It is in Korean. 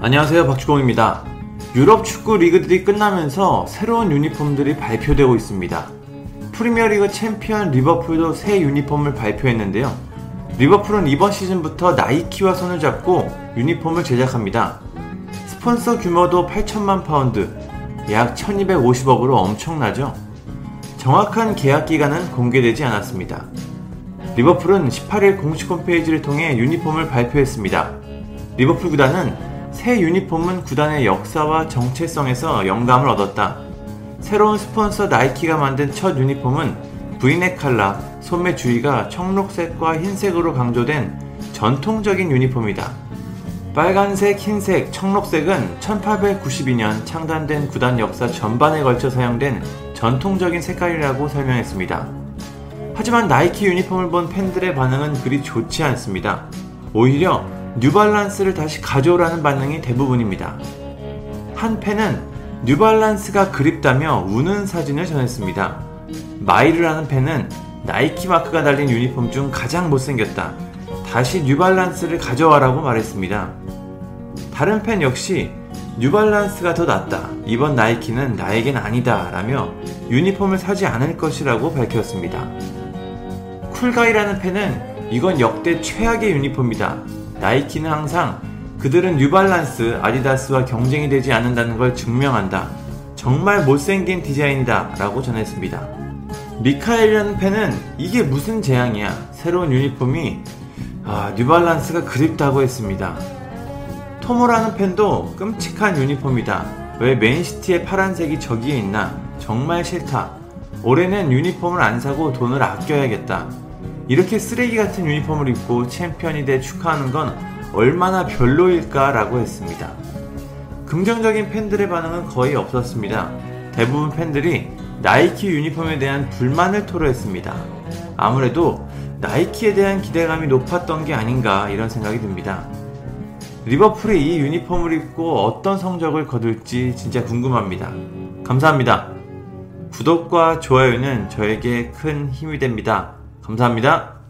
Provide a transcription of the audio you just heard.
안녕하세요 박주공입니다. 유럽 축구 리그들이 끝나면서 새로운 유니폼들이 발표되고 있습니다. 프리미어리그 챔피언 리버풀도 새 유니폼을 발표했는데요. 리버풀은 이번 시즌부터 나이키와 손을 잡고 유니폼을 제작합니다. 스폰서 규모도 8천만 파운드, 약 1250억으로 엄청나죠? 정확한 계약 기간은 공개되지 않았습니다. 리버풀은 18일 공식 홈페이지를 통해 유니폼을 발표했습니다. 리버풀 구단은 새 유니폼은 구단의 역사와 정체성에서 영감을 얻었다. 새로운 스폰서 나이키가 만든 첫 유니폼은 브이넥 칼라, 소매 주위가 청록색과 흰색으로 강조된 전통적인 유니폼이다. 빨간색, 흰색, 청록색은 1892년 창단된 구단 역사 전반에 걸쳐 사용된 전통적인 색깔이라고 설명했습니다. 하지만 나이키 유니폼을 본 팬들의 반응은 그리 좋지 않습니다. 오히려 뉴발란스를 다시 가져오라는 반응이 대부분입니다. 한 팬은 뉴발란스가 그립다며 우는 사진을 전했습니다. 마이르라는 팬은 나이키 마크가 달린 유니폼 중 가장 못생겼다. 다시 뉴발란스를 가져와라고 말했습니다. 다른 팬 역시 뉴발란스가 더 낫다. 이번 나이키는 나에겐 아니다. 라며 유니폼을 사지 않을 것이라고 밝혔습니다. 쿨가이라는 팬은 이건 역대 최악의 유니폼이다. 나이키는 항상 그들은 뉴발란스, 아디다스와 경쟁이 되지 않는다는 걸 증명한다. 정말 못생긴 디자인이다. 라고 전했습니다. 미카엘이라는 팬은 이게 무슨 재앙이야. 새로운 유니폼이 아, 뉴발란스가 그립다고 했습니다. 토모라는 팬도 끔찍한 유니폼이다. 왜 맨시티의 파란색이 저기에 있나? 정말 싫다. 올해는 유니폼을 안 사고 돈을 아껴야겠다. 이렇게 쓰레기 같은 유니폼을 입고 챔피언이 돼 축하하는 건 얼마나 별로일까라고 했습니다. 긍정적인 팬들의 반응은 거의 없었습니다. 대부분 팬들이 나이키 유니폼에 대한 불만을 토로했습니다. 아무래도 나이키에 대한 기대감이 높았던 게 아닌가 이런 생각이 듭니다. 리버풀이 이 유니폼을 입고 어떤 성적을 거둘지 진짜 궁금합니다. 감사합니다. 구독과 좋아요는 저에게 큰 힘이 됩니다. 감사합니다.